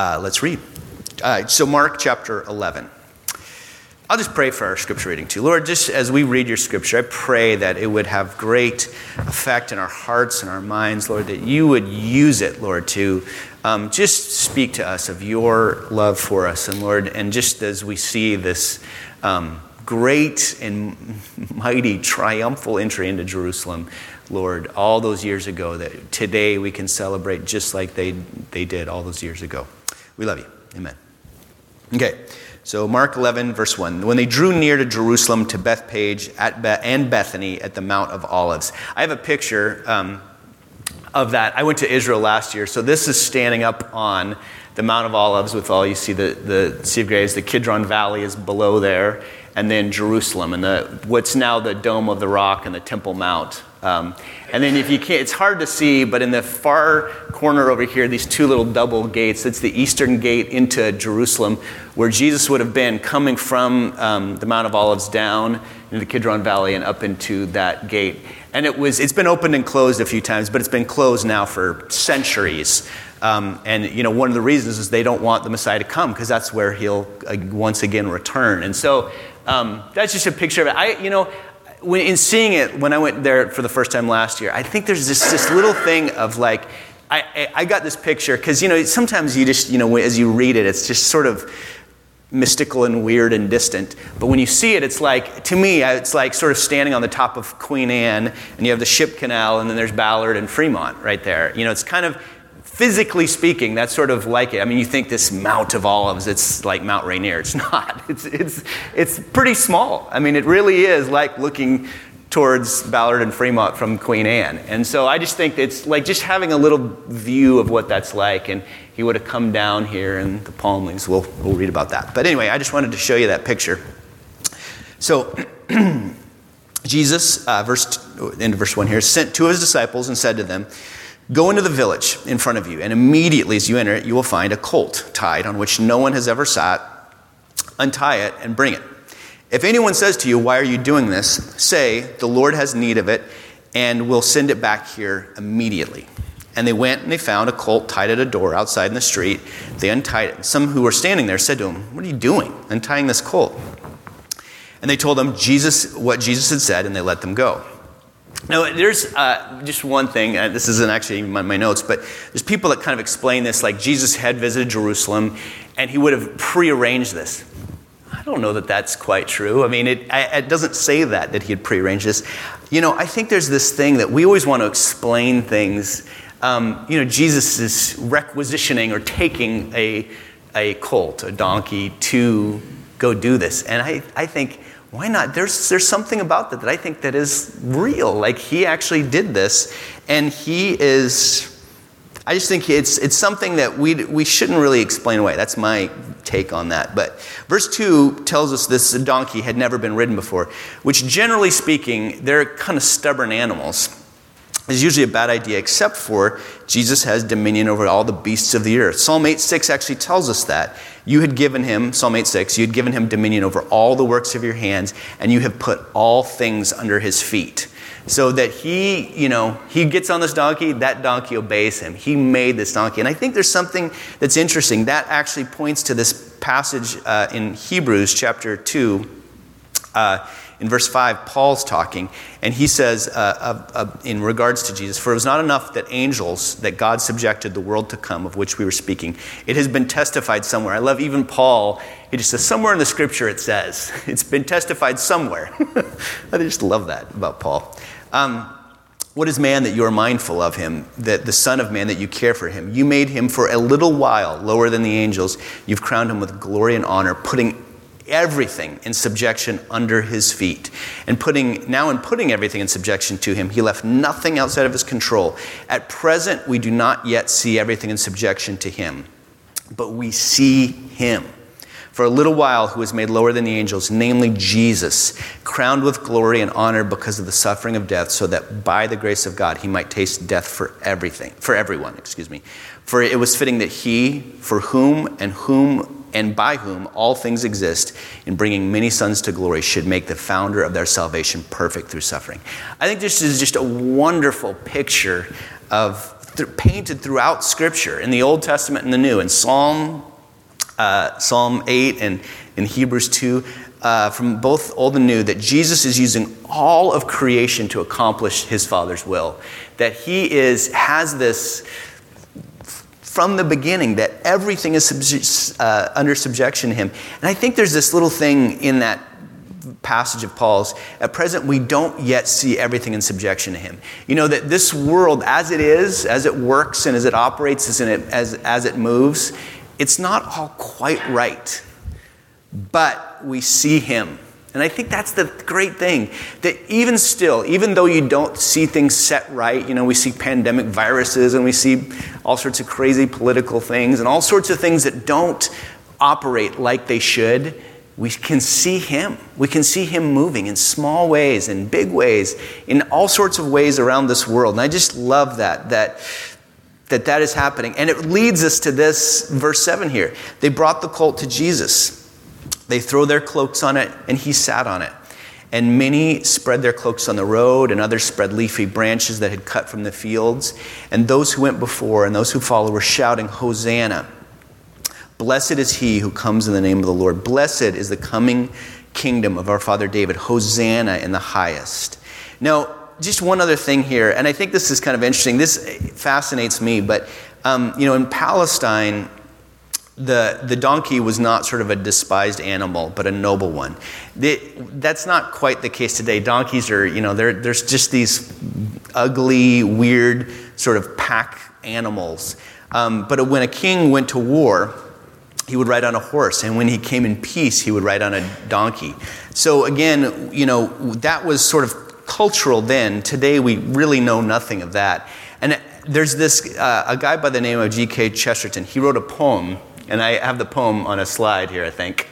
Uh, let's read. Uh, so, Mark chapter 11. I'll just pray for our scripture reading too. Lord, just as we read your scripture, I pray that it would have great effect in our hearts and our minds, Lord, that you would use it, Lord, to um, just speak to us of your love for us. And Lord, and just as we see this um, great and mighty triumphal entry into Jerusalem, Lord, all those years ago, that today we can celebrate just like they, they did all those years ago. We love you. Amen. Okay. So, Mark 11, verse 1. When they drew near to Jerusalem, to Bethpage at Be- and Bethany at the Mount of Olives. I have a picture um, of that. I went to Israel last year, so this is standing up on the Mount of Olives with all you see the, the Sea of Graves. The Kidron Valley is below there, and then Jerusalem, and the, what's now the Dome of the Rock and the Temple Mount um, and then if you can't, it's hard to see, but in the far corner over here, these two little double gates, it's the eastern gate into Jerusalem, where Jesus would have been coming from um, the Mount of Olives down into the Kidron Valley and up into that gate. And it was, it's been opened and closed a few times, but it's been closed now for centuries. Um, and you know, one of the reasons is they don't want the Messiah to come because that's where he'll uh, once again return. And so um, that's just a picture of it. I, you know, when, in seeing it, when I went there for the first time last year, I think there's this, this little thing of like, I, I got this picture because, you know, sometimes you just, you know, as you read it, it's just sort of mystical and weird and distant. But when you see it, it's like, to me, it's like sort of standing on the top of Queen Anne, and you have the ship canal, and then there's Ballard and Fremont right there. You know, it's kind of physically speaking, that's sort of like it. I mean, you think this Mount of Olives, it's like Mount Rainier. It's not. It's, it's, it's pretty small. I mean, it really is like looking towards Ballard and Fremont from Queen Anne. And so I just think it's like just having a little view of what that's like. And he would have come down here and the palm leaves. We'll, we'll read about that. But anyway, I just wanted to show you that picture. So, Jesus, uh, verse, into verse 1 here, sent two of his disciples and said to them, Go into the village in front of you, and immediately as you enter it, you will find a colt tied on which no one has ever sat. Untie it and bring it. If anyone says to you, Why are you doing this? say, The Lord has need of it, and will send it back here immediately. And they went and they found a colt tied at a door outside in the street. They untied it. Some who were standing there said to him, What are you doing, untying this colt? And they told them Jesus, what Jesus had said, and they let them go. Now, there's uh, just one thing, uh, this isn't actually my, my notes, but there's people that kind of explain this like Jesus had visited Jerusalem and he would have prearranged this. I don't know that that's quite true. I mean, it, it doesn't say that, that he had prearranged this. You know, I think there's this thing that we always want to explain things. Um, you know, Jesus is requisitioning or taking a, a colt, a donkey, to go do this. And I, I think why not? There's, there's something about that that I think that is real. Like he actually did this, and he is. I just think it's, it's something that we, we shouldn't really explain away. That's my take on that. But verse 2 tells us this donkey had never been ridden before, which generally speaking, they're kind of stubborn animals is usually a bad idea, except for Jesus has dominion over all the beasts of the earth. Psalm 8:6 actually tells us that. You had given him, Psalm 8:6, you had given him dominion over all the works of your hands, and you have put all things under his feet. So that he, you know, he gets on this donkey, that donkey obeys him. He made this donkey. And I think there's something that's interesting. That actually points to this passage uh, in Hebrews chapter 2. Uh, in verse 5, Paul's talking, and he says, uh, uh, uh, in regards to Jesus, For it was not enough that angels, that God subjected the world to come, of which we were speaking. It has been testified somewhere. I love even Paul. He just says, Somewhere in the scripture it says. It's been testified somewhere. I just love that about Paul. Um, what is man that you are mindful of him, that the Son of Man that you care for him? You made him for a little while lower than the angels. You've crowned him with glory and honor, putting everything in subjection under his feet. And putting, now in putting everything in subjection to him, he left nothing outside of his control. At present, we do not yet see everything in subjection to him, but we see him. For a little while, who was made lower than the angels, namely Jesus, crowned with glory and honor because of the suffering of death, so that by the grace of God he might taste death for everything, for everyone, excuse me. For it was fitting that he, for whom and whom and by whom all things exist, in bringing many sons to glory, should make the founder of their salvation perfect through suffering. I think this is just a wonderful picture of th- painted throughout Scripture in the Old Testament and the New. In Psalm, uh, Psalm 8 and in Hebrews 2, uh, from both Old and New, that Jesus is using all of creation to accomplish his Father's will. That he is, has this from the beginning that everything is uh, under subjection to him. And I think there's this little thing in that passage of Paul's. At present, we don't yet see everything in subjection to him. You know, that this world, as it is, as it works, and as it operates, as it, as, as it moves, it's not all quite right. But we see him. And I think that's the great thing that even still, even though you don't see things set right, you know, we see pandemic viruses and we see all sorts of crazy political things and all sorts of things that don't operate like they should, we can see Him. We can see Him moving in small ways, in big ways, in all sorts of ways around this world. And I just love that, that that that is happening. And it leads us to this verse 7 here. They brought the colt to Jesus. They throw their cloaks on it, and he sat on it. And many spread their cloaks on the road, and others spread leafy branches that had cut from the fields. And those who went before and those who followed were shouting, Hosanna! Blessed is he who comes in the name of the Lord. Blessed is the coming kingdom of our father David. Hosanna in the highest. Now, just one other thing here, and I think this is kind of interesting. This fascinates me, but um, you know, in Palestine, the, the donkey was not sort of a despised animal, but a noble one. that's not quite the case today. Donkeys are, you know, there's just these ugly, weird sort of pack animals. Um, but when a king went to war, he would ride on a horse, and when he came in peace, he would ride on a donkey. So, again, you know, that was sort of cultural then. Today, we really know nothing of that. And there's this, uh, a guy by the name of G.K. Chesterton, he wrote a poem, and I have the poem on a slide here, I think.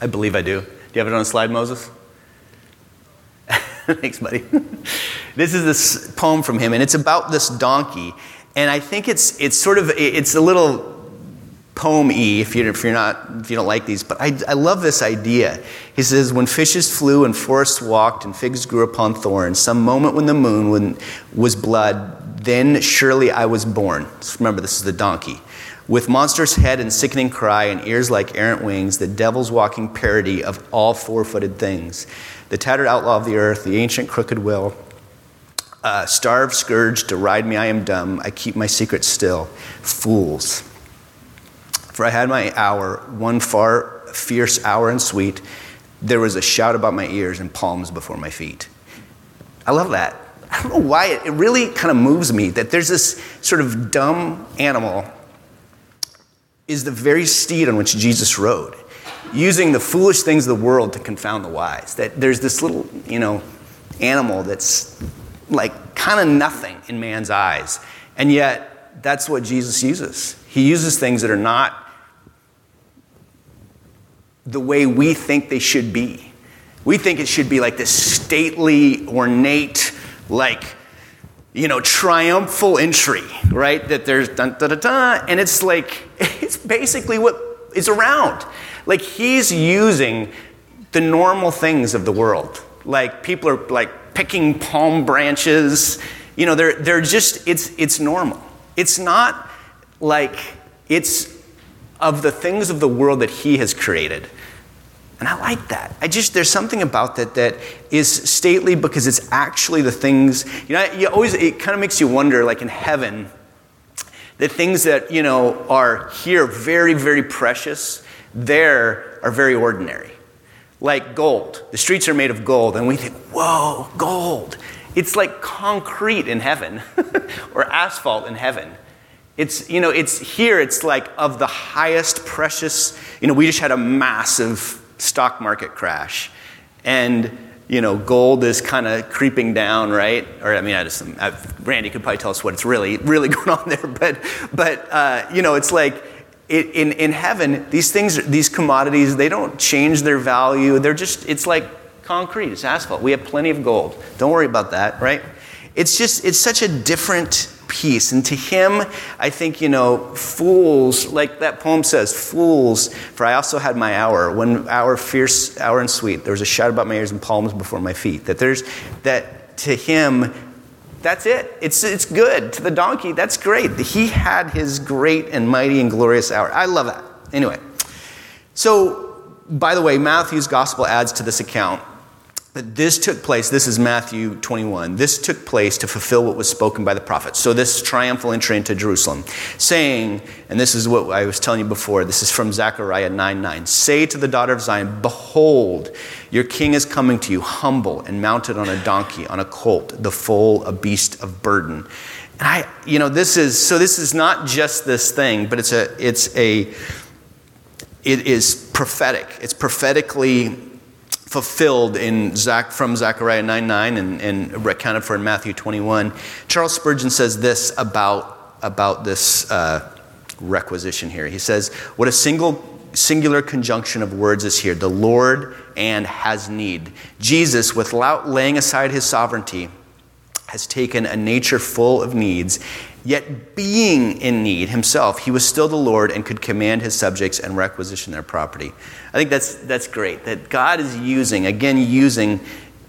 I believe I do. Do you have it on a slide, Moses? Thanks, buddy. this is this poem from him, and it's about this donkey. And I think it's, it's sort of, it's a little poem E if, you, if you're not if you don't like these, but I, I love this idea. He says, "When fishes flew and forests walked and figs grew upon thorns, some moment when the moon was blood, then surely I was born." remember, this is the donkey. With monstrous head and sickening cry and ears like errant wings, the devil's walking parody of all four-footed things, the tattered outlaw of the earth, the ancient crooked will. Uh, starved, scourged, deride me, I am dumb. I keep my secret still. Fools. For I had my hour, one far fierce hour and sweet. There was a shout about my ears and palms before my feet. I love that. I don't know why it really kind of moves me that there's this sort of dumb animal is the very steed on which Jesus rode, using the foolish things of the world to confound the wise. That there's this little, you know, animal that's like kind of nothing in man's eyes. And yet, that's what Jesus uses. He uses things that are not the way we think they should be. We think it should be like this stately, ornate, like, you know, triumphal entry, right? That there's dun da da da, and it's like, it's basically what is around. Like, he's using the normal things of the world. Like, people are like picking palm branches. You know, they're, they're just, it's, it's normal. It's not like, it's of the things of the world that He has created. And I like that. I just, there's something about that that is stately because it's actually the things, you know, you always, it kind of makes you wonder, like in heaven, the things that, you know, are here very, very precious, there are very ordinary. Like gold. The streets are made of gold, and we think, whoa, gold. It's like concrete in heaven or asphalt in heaven. It's, you know, it's here, it's like of the highest precious, you know, we just had a massive stock market crash. And, you know, gold is kind of creeping down, right? Or, I mean, I just, I, Randy could probably tell us what's really, really going on there. But, but uh, you know, it's like, it, in, in heaven, these things, these commodities, they don't change their value. They're just, it's like concrete, it's asphalt. We have plenty of gold. Don't worry about that, right? It's just, it's such a different peace. And to him, I think, you know, fools, like that poem says, fools, for I also had my hour, when hour fierce, hour and sweet. There was a shout about my ears and palms before my feet. That there's, that to him, That's it. It's, it's good. To the donkey, that's great. He had his great and mighty and glorious hour. I love that. Anyway, so by the way, Matthew's gospel adds to this account this took place, this is Matthew 21, this took place to fulfill what was spoken by the prophets. So, this triumphal entry into Jerusalem, saying, and this is what I was telling you before, this is from Zechariah 9 9, say to the daughter of Zion, Behold, your king is coming to you, humble and mounted on a donkey, on a colt, the foal, a beast of burden. And I, you know, this is, so this is not just this thing, but it's a, it's a, it is prophetic. It's prophetically fulfilled in Zach, from Zechariah 9 9 and, and recounted for in Matthew 21. Charles Spurgeon says this about, about this uh, requisition here. He says, What a single singular conjunction of words is here the Lord and has need. Jesus, without laying aside his sovereignty, has taken a nature full of needs Yet, being in need himself, he was still the Lord and could command his subjects and requisition their property. I think that's, that's great. That God is using, again, using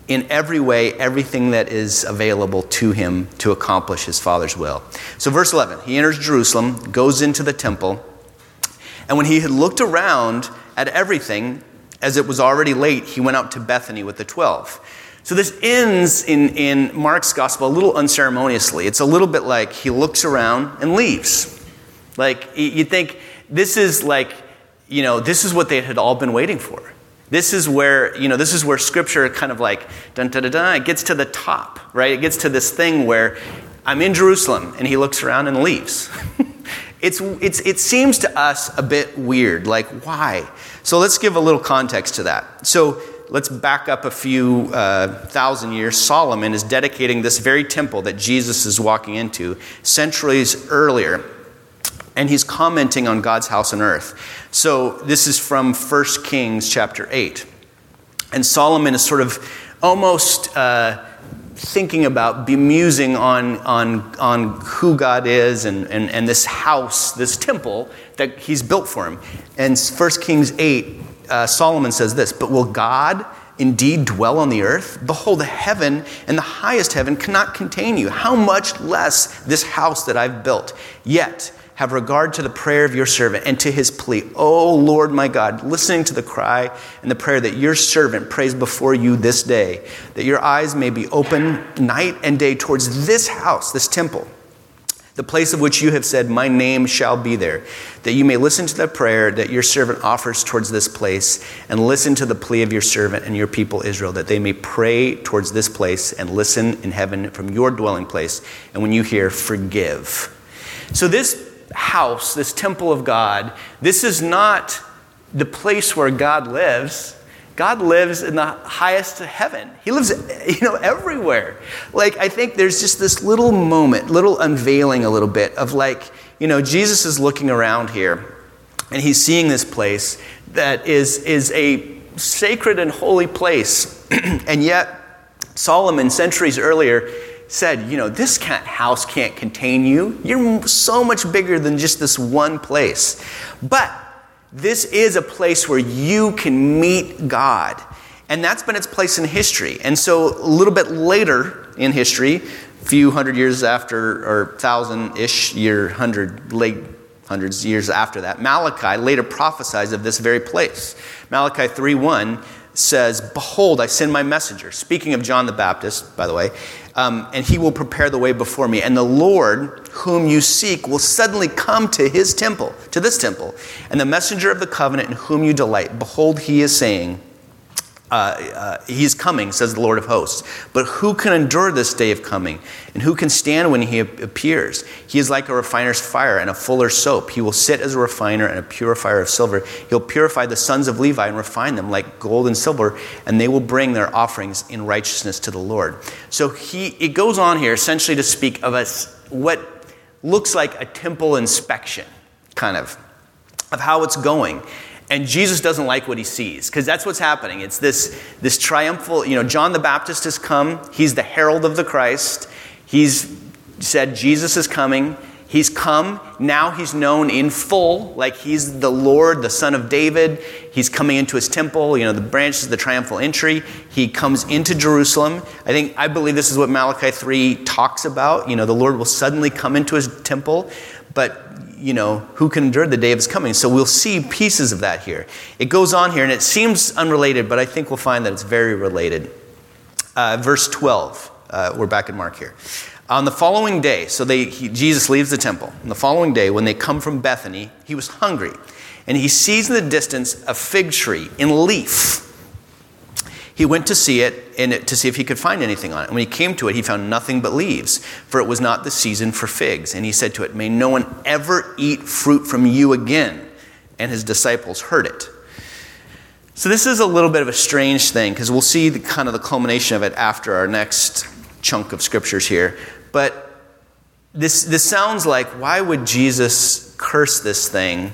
in every way everything that is available to him to accomplish his Father's will. So, verse 11 he enters Jerusalem, goes into the temple, and when he had looked around at everything, as it was already late, he went out to Bethany with the twelve. So this ends in, in Mark's gospel a little unceremoniously. It's a little bit like he looks around and leaves. Like you think this is like, you know, this is what they had all been waiting for. This is where, you know, this is where scripture kind of like dun dun dun dun, it gets to the top, right? It gets to this thing where I'm in Jerusalem and he looks around and leaves. it's, it's, it seems to us a bit weird. Like, why? So let's give a little context to that. So let's back up a few uh, thousand years. Solomon is dedicating this very temple that Jesus is walking into centuries earlier. And he's commenting on God's house on earth. So this is from 1 Kings chapter 8. And Solomon is sort of almost uh, thinking about, bemusing on, on, on who God is and, and, and this house, this temple that he's built for him. And 1 Kings 8 uh, Solomon says this But will God indeed dwell on the earth? Behold, the heaven and the highest heaven cannot contain you. How much less this house that I've built? Yet, have regard to the prayer of your servant and to his plea. O Lord my God, listening to the cry and the prayer that your servant prays before you this day, that your eyes may be open night and day towards this house, this temple the place of which you have said, My name shall be there, that you may listen to the prayer that your servant offers towards this place, and listen to the plea of your servant and your people Israel, that they may pray towards this place and listen in heaven from your dwelling place. And when you hear, forgive. So, this house, this temple of God, this is not the place where God lives. God lives in the highest heaven. He lives, you know, everywhere. Like, I think there's just this little moment, little unveiling a little bit of like, you know, Jesus is looking around here and he's seeing this place that is, is a sacred and holy place. and yet, Solomon, centuries earlier, said, you know, this can't, house can't contain you. You're so much bigger than just this one place. But this is a place where you can meet God. And that's been its place in history. And so, a little bit later in history, a few hundred years after, or thousand ish year, hundred, late hundreds years after that, Malachi later prophesies of this very place. Malachi 3 1 says, Behold, I send my messenger. Speaking of John the Baptist, by the way, um, and he will prepare the way before me. And the Lord, whom you seek, will suddenly come to his temple, to this temple. And the messenger of the covenant in whom you delight, behold, he is saying, uh, uh, he's coming, says the Lord of hosts. But who can endure this day of coming? And who can stand when he appears? He is like a refiner's fire and a fuller's soap. He will sit as a refiner and a purifier of silver. He'll purify the sons of Levi and refine them like gold and silver, and they will bring their offerings in righteousness to the Lord. So he, it goes on here essentially to speak of us what looks like a temple inspection, kind of, of how it's going. And Jesus doesn't like what he sees because that's what's happening. It's this, this triumphal, you know, John the Baptist has come. He's the herald of the Christ. He's said, Jesus is coming. He's come. Now he's known in full, like he's the Lord, the Son of David. He's coming into his temple. You know, the branches, of the triumphal entry. He comes into Jerusalem. I think, I believe this is what Malachi 3 talks about. You know, the Lord will suddenly come into his temple, but you know, who can endure the day of his coming? So we'll see pieces of that here. It goes on here, and it seems unrelated, but I think we'll find that it's very related. Uh, verse 12, uh, we're back in Mark here. On the following day, so they, he, Jesus leaves the temple. On the following day, when they come from Bethany, he was hungry, and he sees in the distance a fig tree in leaf he went to see it and to see if he could find anything on it. And when he came to it, he found nothing but leaves, for it was not the season for figs. And he said to it, May no one ever eat fruit from you again. And his disciples heard it. So this is a little bit of a strange thing because we'll see the, kind of the culmination of it after our next chunk of scriptures here. But this, this sounds like why would Jesus curse this thing?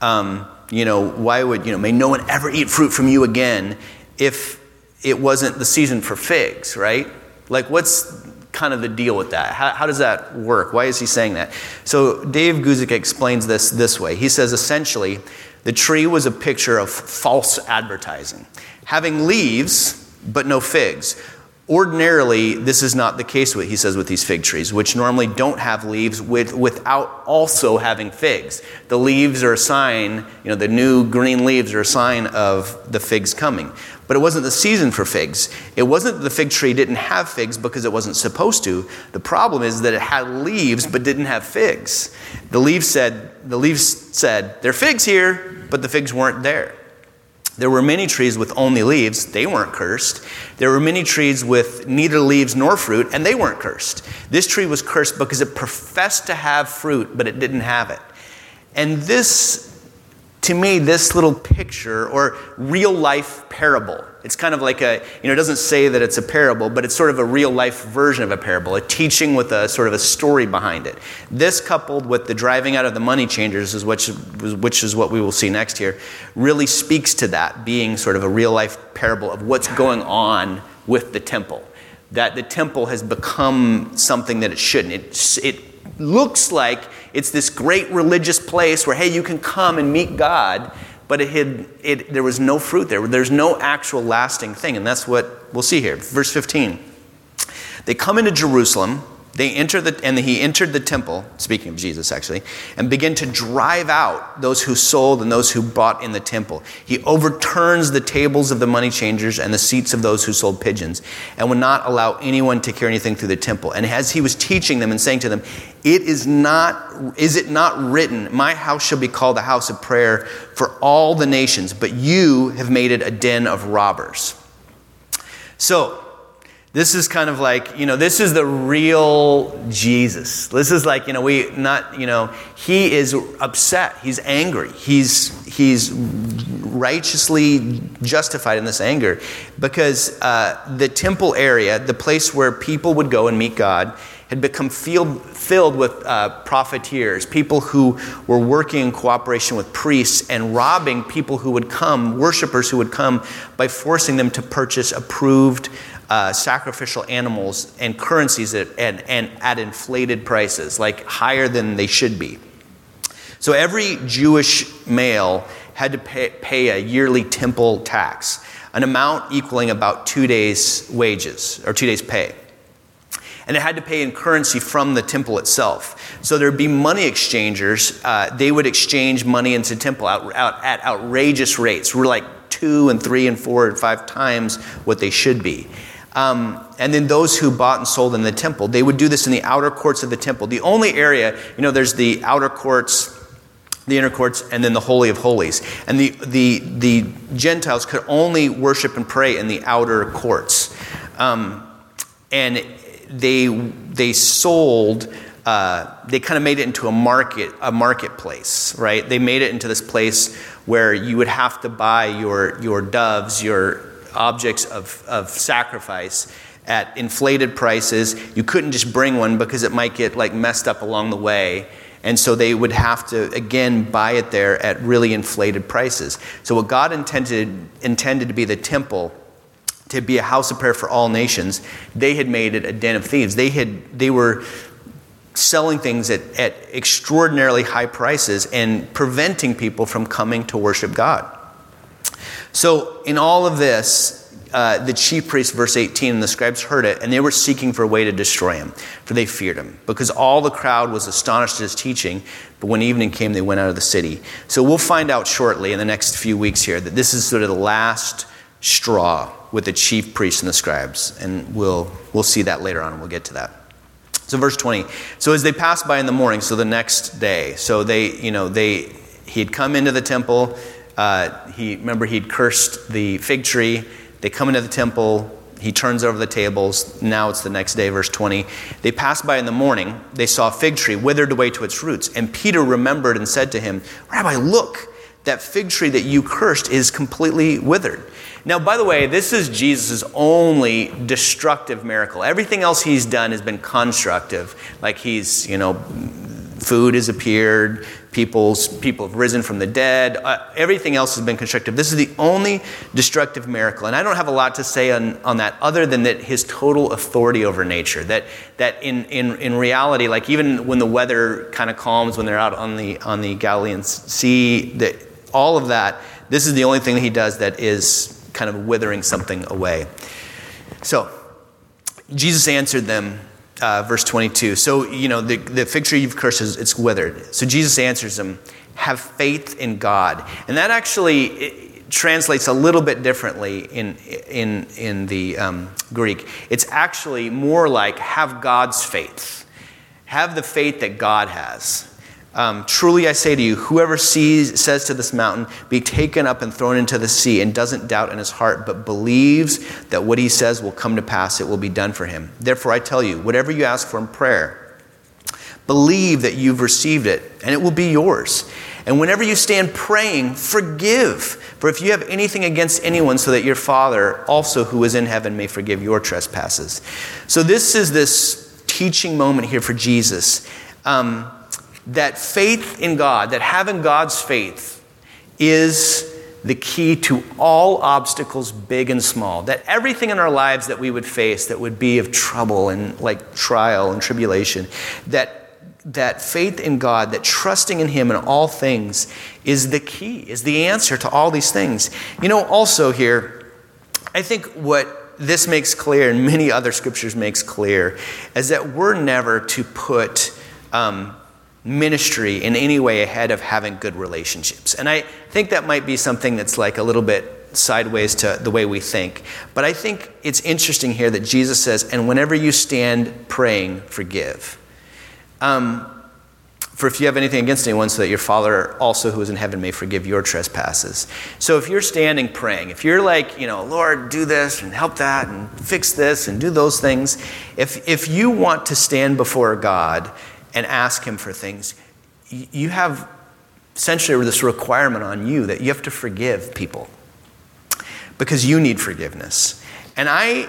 Um, you know, why would, you know, may no one ever eat fruit from you again? If it wasn't the season for figs, right? Like, what's kind of the deal with that? How, how, does that work? Why is he saying that? So, Dave Guzik explains this this way. He says essentially, the tree was a picture of false advertising, having leaves but no figs. Ordinarily, this is not the case, what he says with these fig trees, which normally don't have leaves with, without also having figs. The leaves are a sign, you know, the new green leaves are a sign of the figs coming. But it wasn't the season for figs. It wasn't that the fig tree didn't have figs because it wasn't supposed to. The problem is that it had leaves but didn't have figs. The leaves said, the leaves said, there are figs here, but the figs weren't there. There were many trees with only leaves, they weren't cursed. There were many trees with neither leaves nor fruit, and they weren't cursed. This tree was cursed because it professed to have fruit, but it didn't have it. And this to me, this little picture or real life parable, it's kind of like a, you know, it doesn't say that it's a parable, but it's sort of a real life version of a parable, a teaching with a sort of a story behind it. This coupled with the driving out of the money changers, is which, which is what we will see next here, really speaks to that being sort of a real life parable of what's going on with the temple. That the temple has become something that it shouldn't. It, it looks like it's this great religious place where, hey, you can come and meet God, but it had, it, there was no fruit there. There's no actual lasting thing. And that's what we'll see here. Verse 15. They come into Jerusalem they enter the, and he entered the temple, speaking of Jesus actually, and began to drive out those who sold and those who bought in the temple. He overturns the tables of the money changers and the seats of those who sold pigeons, and would not allow anyone to carry anything through the temple. And as he was teaching them and saying to them, It is not, is it not written, My house shall be called a house of prayer for all the nations, but you have made it a den of robbers. So, this is kind of like, you know, this is the real Jesus. This is like, you know, we not, you know, he is upset. He's angry. He's he's righteously justified in this anger because uh, the temple area, the place where people would go and meet God, had become filled, filled with uh, profiteers, people who were working in cooperation with priests and robbing people who would come, worshipers who would come, by forcing them to purchase approved uh, sacrificial animals and currencies at, and, and at inflated prices, like higher than they should be. So every Jewish male had to pay, pay a yearly temple tax, an amount equaling about two days' wages or two days' pay and it had to pay in currency from the temple itself. So there'd be money exchangers. Uh, they would exchange money into temple out, out, at outrageous rates. We're like two and three and four and five times what they should be. Um, and then those who bought and sold in the temple, they would do this in the outer courts of the temple. The only area, you know, there's the outer courts, the inner courts, and then the Holy of Holies. And the, the, the Gentiles could only worship and pray in the outer courts. Um, and they, they sold, uh, they kind of made it into a market, a marketplace, right? They made it into this place where you would have to buy your, your doves, your objects of, of sacrifice at inflated prices. You couldn't just bring one because it might get like messed up along the way. And so they would have to again buy it there at really inflated prices. So what God intended intended to be the temple to be a house of prayer for all nations, they had made it a den of thieves. They had they were selling things at, at extraordinarily high prices and preventing people from coming to worship God. So, in all of this, uh, the chief priests, verse 18, and the scribes heard it, and they were seeking for a way to destroy him, for they feared him, because all the crowd was astonished at his teaching. But when evening came, they went out of the city. So we'll find out shortly in the next few weeks here that this is sort of the last straw with the chief priests and the scribes, and we'll, we'll see that later on, we'll get to that. So verse 20. So as they passed by in the morning, so the next day, so they, you know, they, he had come into the temple. Uh, he remember he'd cursed the fig tree. They come into the temple. He turns over the tables. Now it's the next day, verse 20. They passed by in the morning. They saw a fig tree withered away to its roots. And Peter remembered and said to him, Rabbi, look, that fig tree that you cursed is completely withered. Now, by the way, this is Jesus' only destructive miracle. Everything else he's done has been constructive. Like he's, you know, food has appeared, people's, people have risen from the dead. Uh, everything else has been constructive. This is the only destructive miracle. And I don't have a lot to say on, on that other than that his total authority over nature. That, that in, in, in reality, like even when the weather kind of calms, when they're out on the, on the Galilean Sea, that, all of that, this is the only thing that he does that is kind of withering something away. So, Jesus answered them uh, verse 22. So, you know, the, the fig tree you've cursed, is, it's withered. So Jesus answers them, have faith in God. And that actually translates a little bit differently in, in, in the um, Greek. It's actually more like have God's faith. Have the faith that God has. Um, Truly I say to you, whoever sees, says to this mountain, be taken up and thrown into the sea, and doesn't doubt in his heart, but believes that what he says will come to pass, it will be done for him. Therefore I tell you, whatever you ask for in prayer, believe that you've received it, and it will be yours. And whenever you stand praying, forgive. For if you have anything against anyone, so that your Father also who is in heaven may forgive your trespasses. So this is this teaching moment here for Jesus. Um, that faith in God, that having God's faith, is the key to all obstacles, big and small. That everything in our lives that we would face that would be of trouble and like trial and tribulation, that that faith in God, that trusting in Him in all things is the key, is the answer to all these things. You know, also here, I think what this makes clear, and many other scriptures makes clear, is that we're never to put um, ministry in any way ahead of having good relationships. And I think that might be something that's like a little bit sideways to the way we think. But I think it's interesting here that Jesus says, and whenever you stand praying, forgive. Um, for if you have anything against anyone, so that your Father also who is in heaven may forgive your trespasses. So if you're standing praying, if you're like, you know, Lord, do this and help that and fix this and do those things, if, if you want to stand before God and ask Him for things, you have essentially this requirement on you that you have to forgive people because you need forgiveness. And I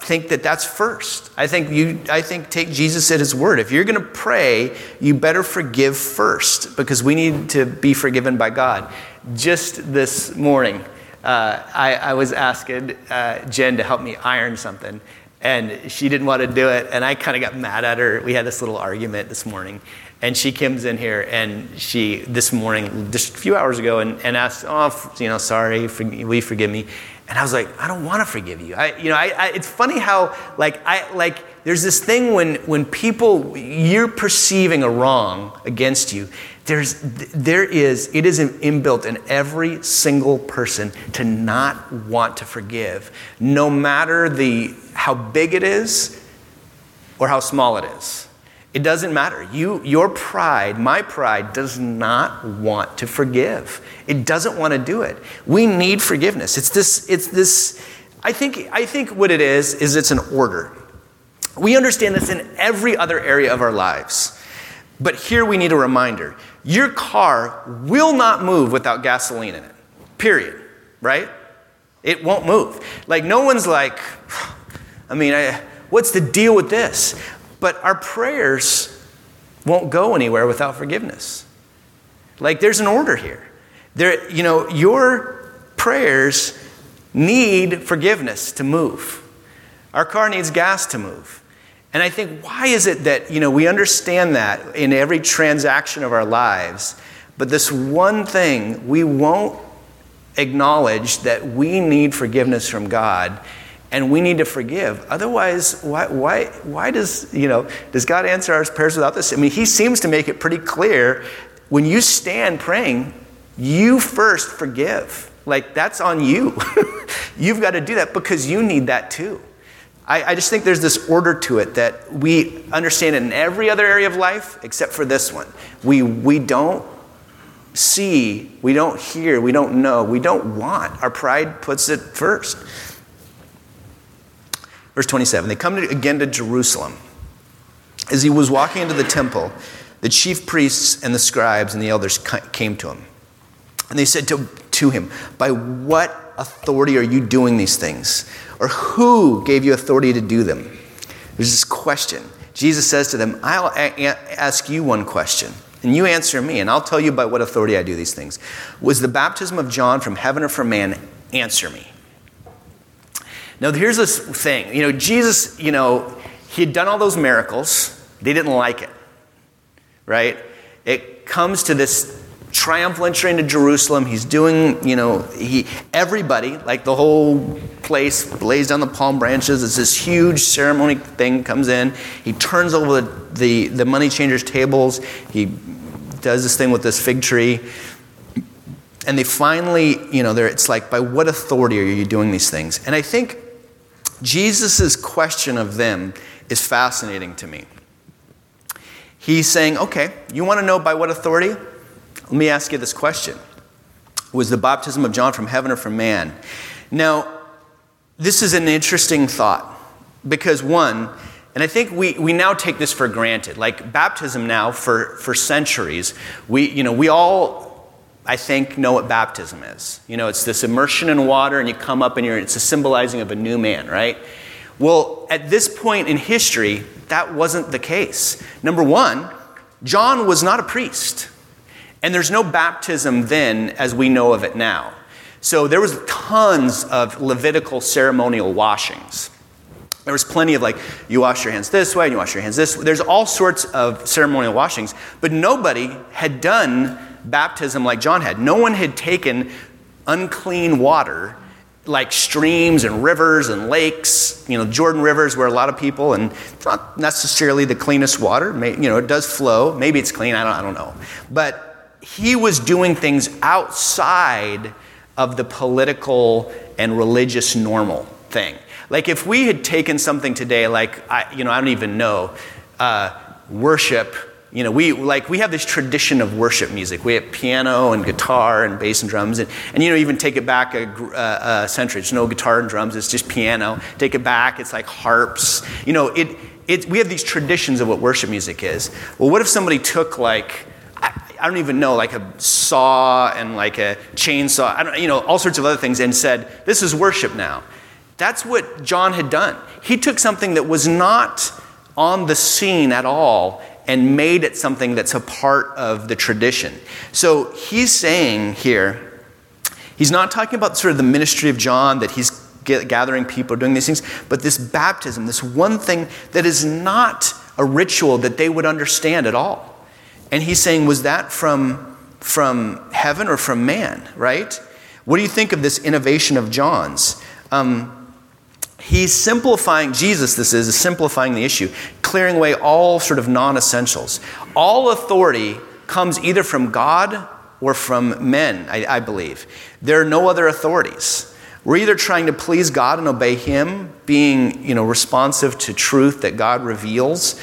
think that that's first. I think you I think take Jesus at his word. If you're going to pray, you better forgive first because we need to be forgiven by God. Just this morning, uh, I, I, was asking uh, Jen to help me iron something and she didn't want to do it. And i kind of got mad at her. We had this little argument this morning. And she comes in here and she this morning just a few hours ago and, and asked oh you know sorry will you forgive me? And i was like i don't want to forgive you. I you know I, I, it's funny how like i like there's this thing when when people you're perceiving a wrong against you there's, there is, it is inbuilt in every single person to not want to forgive, no matter the, how big it is or how small it is. It doesn't matter. You, your pride, my pride, does not want to forgive. It doesn't want to do it. We need forgiveness. It's this, it's this, I think, I think what it is, is it's an order. We understand this in every other area of our lives. But here we need a reminder. Your car will not move without gasoline in it, period, right? It won't move. Like, no one's like, I mean, I, what's the deal with this? But our prayers won't go anywhere without forgiveness. Like, there's an order here. There, you know, your prayers need forgiveness to move. Our car needs gas to move. And I think, why is it that, you know, we understand that in every transaction of our lives, but this one thing we won't acknowledge that we need forgiveness from God and we need to forgive. Otherwise, why, why, why does, you know, does God answer our prayers without this? I mean, he seems to make it pretty clear when you stand praying, you first forgive. Like, that's on you. You've got to do that because you need that too. I, I, just think there's this order to it that we understand in every other area of life except for this one. We, we don't see, we don't hear, we don't know, we don't want. Our pride puts it first. Verse 27 They come to, again to Jerusalem. As he was walking into the temple, the chief priests and the scribes and the elders came to him. And they said to, to him, By what authority are you doing these things? Or who gave you authority to do them? There's this question. Jesus says to them, I'll a- ask you one question, and you answer me, and I'll tell you by what authority I do these things. Was the baptism of John from heaven or from man? Answer me. Now, here's this thing. You know, Jesus, you know, he had done all those miracles. They didn't like it, right? It comes to this triumphal entry into Jerusalem. He's doing, you know, he, everybody, like the whole place, lays down the palm branches. It's this huge ceremony thing comes in. He turns over the, the, the money changers' tables. He does this thing with this fig tree. And they finally, you know, it's like, by what authority are you doing these things? And I think Jesus' question of them is fascinating to me. He's saying, okay, you want to know by what authority? Let me ask you this question Was the baptism of John from heaven or from man? Now, this is an interesting thought because, one, and I think we, we now take this for granted. Like baptism now, for, for centuries, we, you know, we all I think, know what baptism is. You know, it's this immersion in water, and you come up and you're, it's a symbolizing of a new man, right? Well, at this point in history, that wasn't the case. Number one, John was not a priest, and there's no baptism then as we know of it now. So there was tons of Levitical ceremonial washings. There was plenty of like, you wash your hands this way, and you wash your hands this way. There's all sorts of ceremonial washings, but nobody had done baptism like John had. No one had taken unclean water like streams and rivers and lakes. You know, Jordan River is where a lot of people, and it's not necessarily the cleanest water. you know, it does flow. Maybe it's clean. I don't, I don't know. But he was doing things outside of the political and religious normal thing. Like if we had taken something today, like I, you know, I don't even know, uh, worship you know, we like we have this tradition of worship music. We have piano and guitar and bass and drums, and, and you know, even take it back a, a, a century. It's no guitar and drums. It's just piano. Take it back. It's like harps. You know, it, it. We have these traditions of what worship music is. Well, what if somebody took like I, don't even know, like a saw and like a chainsaw, I don't, you know, all sorts of other things, and said, "This is worship now." That's what John had done. He took something that was not on the scene at all and made it something that's a part of the tradition. So he's saying here, he's not talking about sort of the ministry of John, that he's gathering people, doing these things, but this baptism, this one thing that is not a ritual that they would understand at all. And he's saying, was that from, from heaven or from man, right? What do you think of this innovation of John's? Um, He's simplifying, Jesus, this is, is simplifying the issue, clearing away all sort of non essentials. All authority comes either from God or from men, I, I, believe. There are no other authorities. We're either trying to please God and obey Him, being you know, responsive to truth that God reveals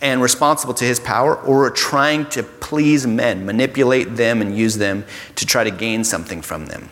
and responsible to His power, or we're trying to please men, manipulate them, and use them to try to gain something from them.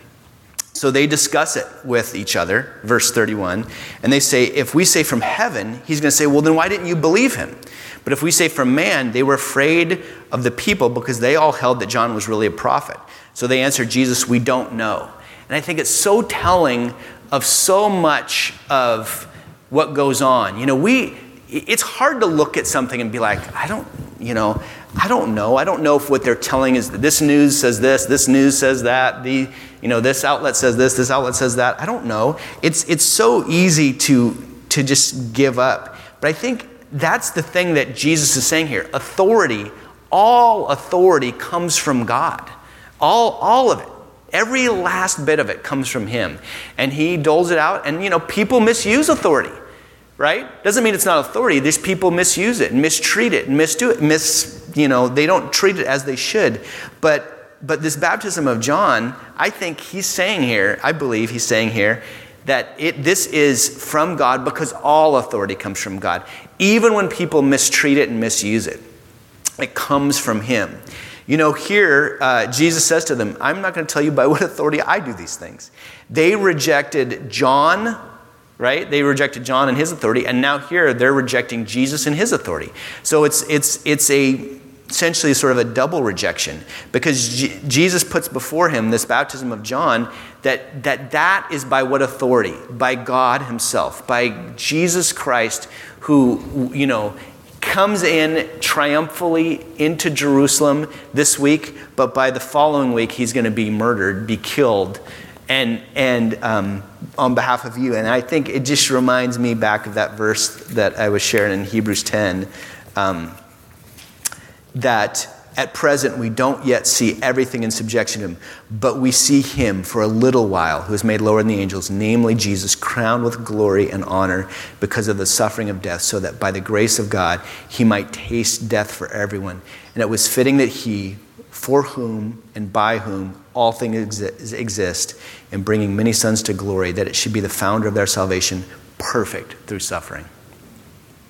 So they discuss it with each other, verse 31, and they say, if we say from heaven, he's going to say, well, then why didn't you believe him? But if we say from man, they were afraid of the people because they all held that John was really a prophet. So they answered Jesus, we don't know. And I think it's so telling of so much of what goes on. You know, we, it's hard to look at something and be like, I don't, you know, I don't know. I don't know if what they're telling is that this news says this, this news says that, the, you know, this outlet says this, this outlet says that. I don't know. It's, it's so easy to, to just give up. But I think that's the thing that Jesus is saying here. Authority, all authority comes from God. All, all of it. Every last bit of it comes from him. And he doles it out. And, you know, people misuse authority, right? Doesn't mean it's not authority. There's people misuse it and mistreat it and misdo it. Mis, you know, they don't treat it as they should. But, but this baptism of John, I think he's saying here, I believe he's saying here, that it, this is from God because all authority comes from God. Even when people mistreat it and misuse it, it comes from him. You know, here, uh, Jesus says to them, I'm not going to tell you by what authority I do these things. They rejected John, right? They rejected John and his authority, and now here they're rejecting Jesus and his authority. So it's, it's, it's a essentially sort of a double rejection because Jesus puts before him this baptism of John that, that that is by what authority? By God himself, by Jesus Christ who, you know, comes in triumphantly into Jerusalem this week, but by the following week, he's going to be murdered, be killed, and, and um, on behalf of you. And I think it just reminds me back of that verse that I was sharing in Hebrews 10 um, that at present, we don't yet see everything in subjection to him, but we see him for a little while, who is made lower than the angels, namely Jesus, crowned with glory and honor because of the suffering of death, so that by the grace of God he might taste death for everyone. And it was fitting that he, for whom and by whom all things exist, and bringing many sons to glory, that it should be the founder of their salvation, perfect through suffering.